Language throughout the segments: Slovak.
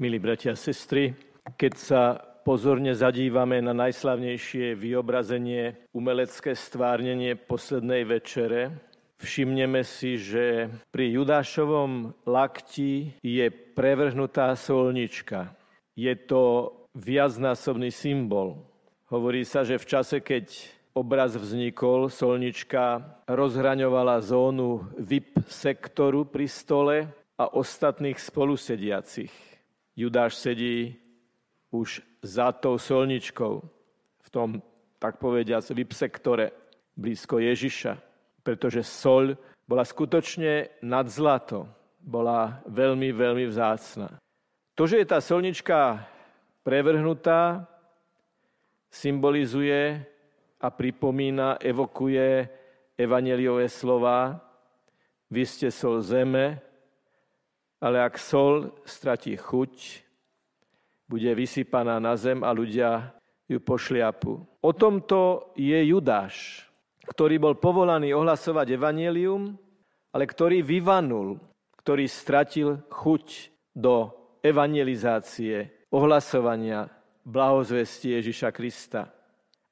Milí bratia a sestry, keď sa pozorne zadívame na najslavnejšie vyobrazenie, umelecké stvárnenie poslednej večere, všimneme si, že pri Judášovom lakti je prevrhnutá solnička. Je to viacnásobný symbol. Hovorí sa, že v čase, keď obraz vznikol, solnička rozhraňovala zónu VIP sektoru pri stole a ostatných spolusediacich. Judáš sedí už za tou solničkou v tom, tak povediac, VIP sektore blízko Ježiša, pretože soľ bola skutočne nad zlato, bola veľmi, veľmi vzácna. To, že je tá solnička prevrhnutá, symbolizuje a pripomína, evokuje evaneliové slova. Vy ste sol zeme, ale ak sol stratí chuť, bude vysypaná na zem a ľudia ju pošliapu. O tomto je Judáš, ktorý bol povolaný ohlasovať evanelium, ale ktorý vyvanul, ktorý stratil chuť do evangelizácie, ohlasovania blahozvesti Ježiša Krista.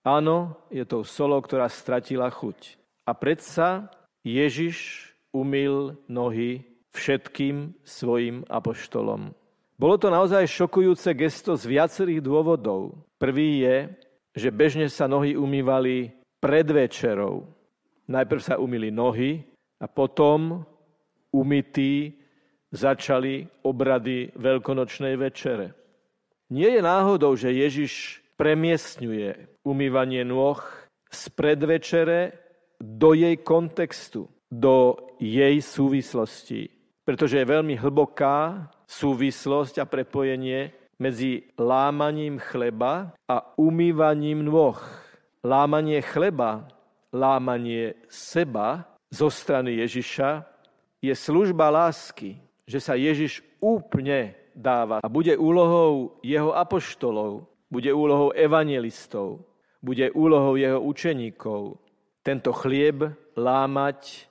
Áno, je to solo, ktorá stratila chuť. A predsa Ježiš umil nohy všetkým svojim apoštolom. Bolo to naozaj šokujúce gesto z viacerých dôvodov. Prvý je, že bežne sa nohy umývali pred večerou. Najprv sa umili nohy a potom umytí začali obrady veľkonočnej večere. Nie je náhodou, že Ježiš premiestňuje umývanie nôh z predvečere do jej kontextu, do jej súvislosti. Pretože je veľmi hlboká súvislosť a prepojenie medzi lámaním chleba a umývaním nôh. Lámanie chleba, lámanie seba zo strany Ježiša je služba lásky, že sa Ježiš úplne dáva. A bude úlohou jeho apoštolov, bude úlohou evangelistov, bude úlohou jeho učeníkov tento chlieb lámať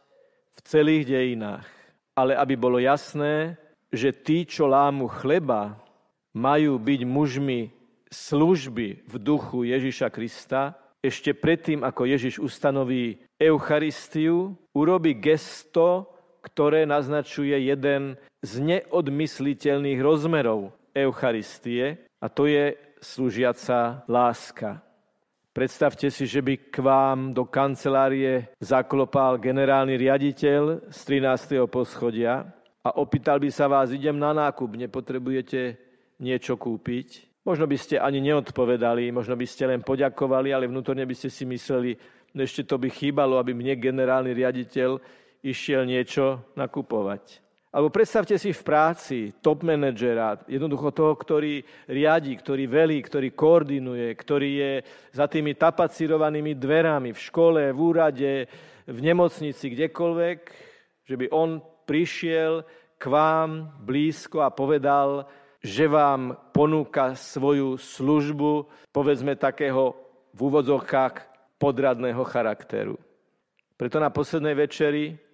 v celých dejinách. Ale aby bolo jasné, že tí, čo lámu chleba, majú byť mužmi služby v duchu Ježiša Krista, ešte predtým, ako Ježiš ustanoví Eucharistiu, urobi gesto, ktoré naznačuje jeden z neodmysliteľných rozmerov Eucharistie a to je slúžiaca láska. Predstavte si, že by k vám do kancelárie zaklopal generálny riaditeľ z 13. poschodia a opýtal by sa vás, idem na nákup, nepotrebujete niečo kúpiť? Možno by ste ani neodpovedali, možno by ste len poďakovali, ale vnútorne by ste si mysleli, ešte to by chýbalo, aby mne generálny riaditeľ išiel niečo nakupovať. Alebo predstavte si v práci top manažera, jednoducho toho, ktorý riadi, ktorý velí, ktorý koordinuje, ktorý je za tými tapacirovanými dverami v škole, v úrade, v nemocnici, kdekoľvek, že by on prišiel k vám blízko a povedal, že vám ponúka svoju službu, povedzme takého v úvodzovkách podradného charakteru. Preto na poslednej večeri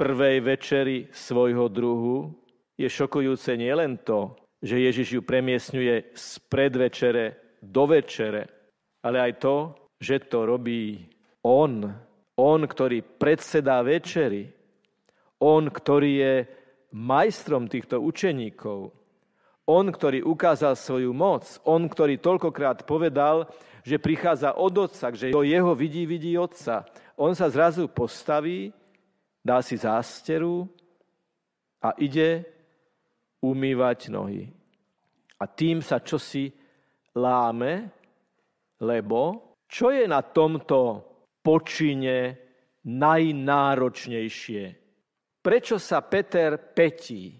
prvej večeri svojho druhu, je šokujúce nielen to, že Ježiš ju premiesňuje z predvečere do večere, ale aj to, že to robí On. On, ktorý predsedá večeri. On, ktorý je majstrom týchto učeníkov. On, ktorý ukázal svoju moc. On, ktorý toľkokrát povedal, že prichádza od Otca, že do jeho vidí, vidí Otca. On sa zrazu postaví dá si zásteru a ide umývať nohy. A tým sa čosi láme, lebo čo je na tomto počine najnáročnejšie? Prečo sa Peter petí?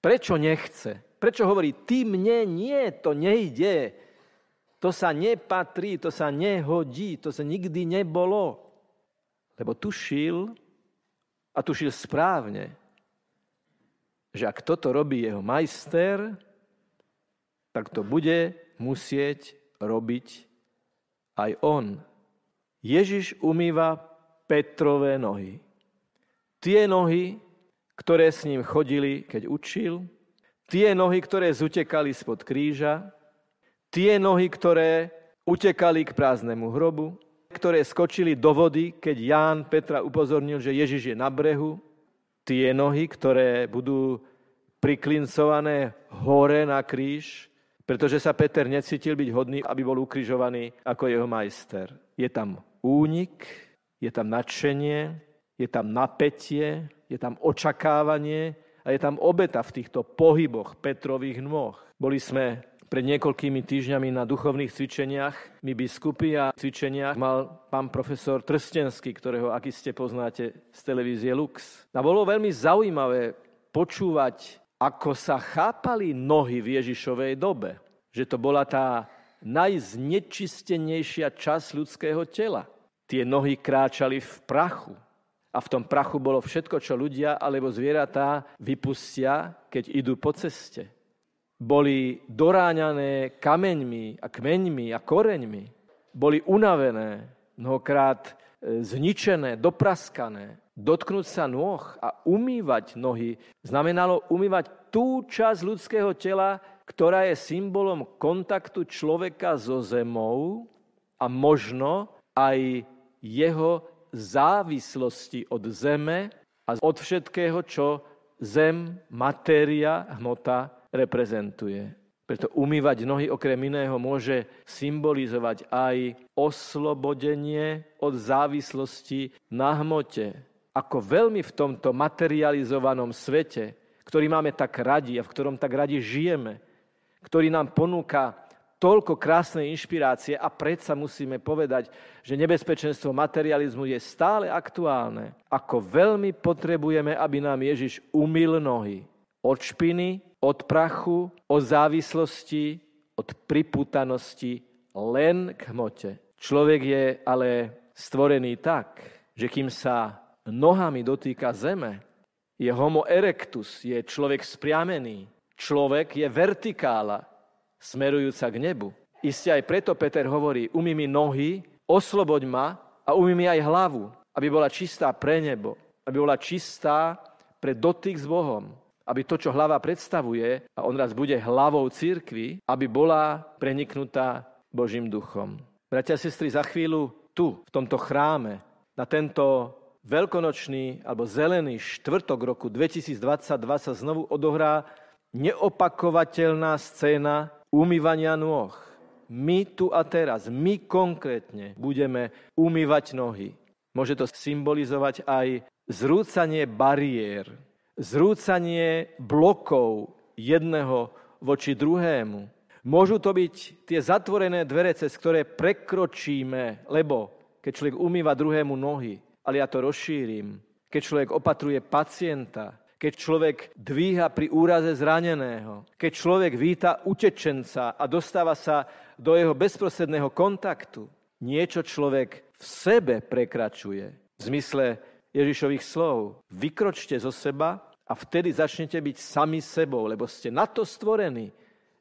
Prečo nechce? Prečo hovorí, ty mne nie, to nejde. To sa nepatrí, to sa nehodí, to sa nikdy nebolo. Lebo tušil, a tušil správne, že ak toto robí jeho majster, tak to bude musieť robiť aj on. Ježiš umýva Petrové nohy. Tie nohy, ktoré s ním chodili, keď učil, Tie nohy, ktoré zutekali spod kríža, tie nohy, ktoré utekali k prázdnemu hrobu, ktoré skočili do vody, keď Ján Petra upozornil, že Ježiš je na brehu, tie nohy, ktoré budú priklincované hore na kríž, pretože sa Peter necítil byť hodný, aby bol ukrižovaný ako jeho majster. Je tam únik, je tam nadšenie, je tam napätie, je tam očakávanie a je tam obeta v týchto pohyboch Petrových nôh. Boli sme pred niekoľkými týždňami na duchovných cvičeniach my biskupy a cvičeniach mal pán profesor Trstenský, ktorého aký ste poznáte z televízie Lux. A bolo veľmi zaujímavé počúvať, ako sa chápali nohy v Ježišovej dobe. Že to bola tá najznečistenejšia časť ľudského tela. Tie nohy kráčali v prachu. A v tom prachu bolo všetko, čo ľudia alebo zvieratá vypustia, keď idú po ceste boli doráňané kameňmi a kmeňmi a koreňmi, boli unavené, mnohokrát e, zničené, dopraskané. Dotknúť sa nôh a umývať nohy znamenalo umývať tú časť ľudského tela, ktorá je symbolom kontaktu človeka so zemou a možno aj jeho závislosti od zeme a od všetkého, čo zem, matéria, hmota reprezentuje. Preto umývať nohy okrem iného môže symbolizovať aj oslobodenie od závislosti na hmote. Ako veľmi v tomto materializovanom svete, ktorý máme tak radi a v ktorom tak radi žijeme, ktorý nám ponúka toľko krásnej inšpirácie a predsa musíme povedať, že nebezpečenstvo materializmu je stále aktuálne. Ako veľmi potrebujeme, aby nám Ježiš umil nohy od špiny, od prachu, od závislosti, od priputanosti len k hmote. Človek je ale stvorený tak, že kým sa nohami dotýka zeme, je homo erectus, je človek spriamený. Človek je vertikála, smerujúca k nebu. Isté aj preto Peter hovorí, umí mi nohy, osloboď ma a umí mi aj hlavu, aby bola čistá pre nebo, aby bola čistá pre dotyk s Bohom aby to, čo hlava predstavuje, a on raz bude hlavou církvy, aby bola preniknutá Božím duchom. Bratia a sestry, za chvíľu tu, v tomto chráme, na tento veľkonočný alebo zelený štvrtok roku 2022 sa znovu odohrá neopakovateľná scéna umývania nôh. My tu a teraz, my konkrétne budeme umývať nohy. Môže to symbolizovať aj zrúcanie bariér, zrúcanie blokov jedného voči druhému. Môžu to byť tie zatvorené dvere, cez ktoré prekročíme, lebo keď človek umýva druhému nohy, ale ja to rozšírim, keď človek opatruje pacienta, keď človek dvíha pri úraze zraneného, keď človek víta utečenca a dostáva sa do jeho bezprostredného kontaktu, niečo človek v sebe prekračuje. V zmysle Ježišových slov. Vykročte zo seba a vtedy začnete byť sami sebou, lebo ste na to stvorení,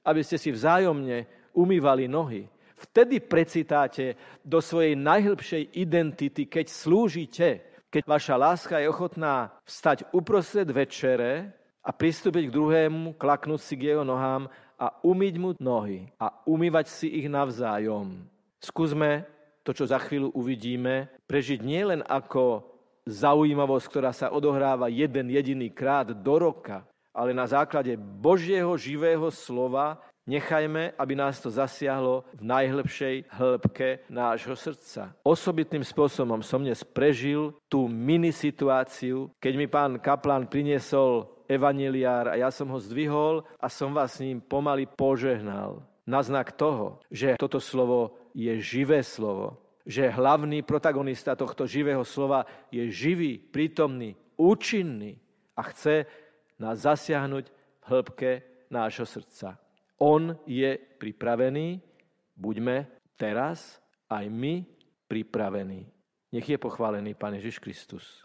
aby ste si vzájomne umývali nohy. Vtedy precitáte do svojej najhlbšej identity, keď slúžite, keď vaša láska je ochotná vstať uprostred večere a pristúpiť k druhému, klaknúť si k jeho nohám a umyť mu nohy a umývať si ich navzájom. Skúsme to, čo za chvíľu uvidíme, prežiť nielen ako zaujímavosť, ktorá sa odohráva jeden jediný krát do roka, ale na základe Božieho živého slova nechajme, aby nás to zasiahlo v najhlbšej hĺbke nášho srdca. Osobitným spôsobom som dnes prežil tú mini situáciu, keď mi pán Kaplan priniesol evaniliár a ja som ho zdvihol a som vás s ním pomaly požehnal. Na znak toho, že toto slovo je živé slovo, že hlavný protagonista tohto živého slova je živý, prítomný, účinný a chce nás zasiahnuť v hĺbke nášho srdca. On je pripravený, buďme teraz aj my pripravení. Nech je pochválený Pán Ježiš Kristus.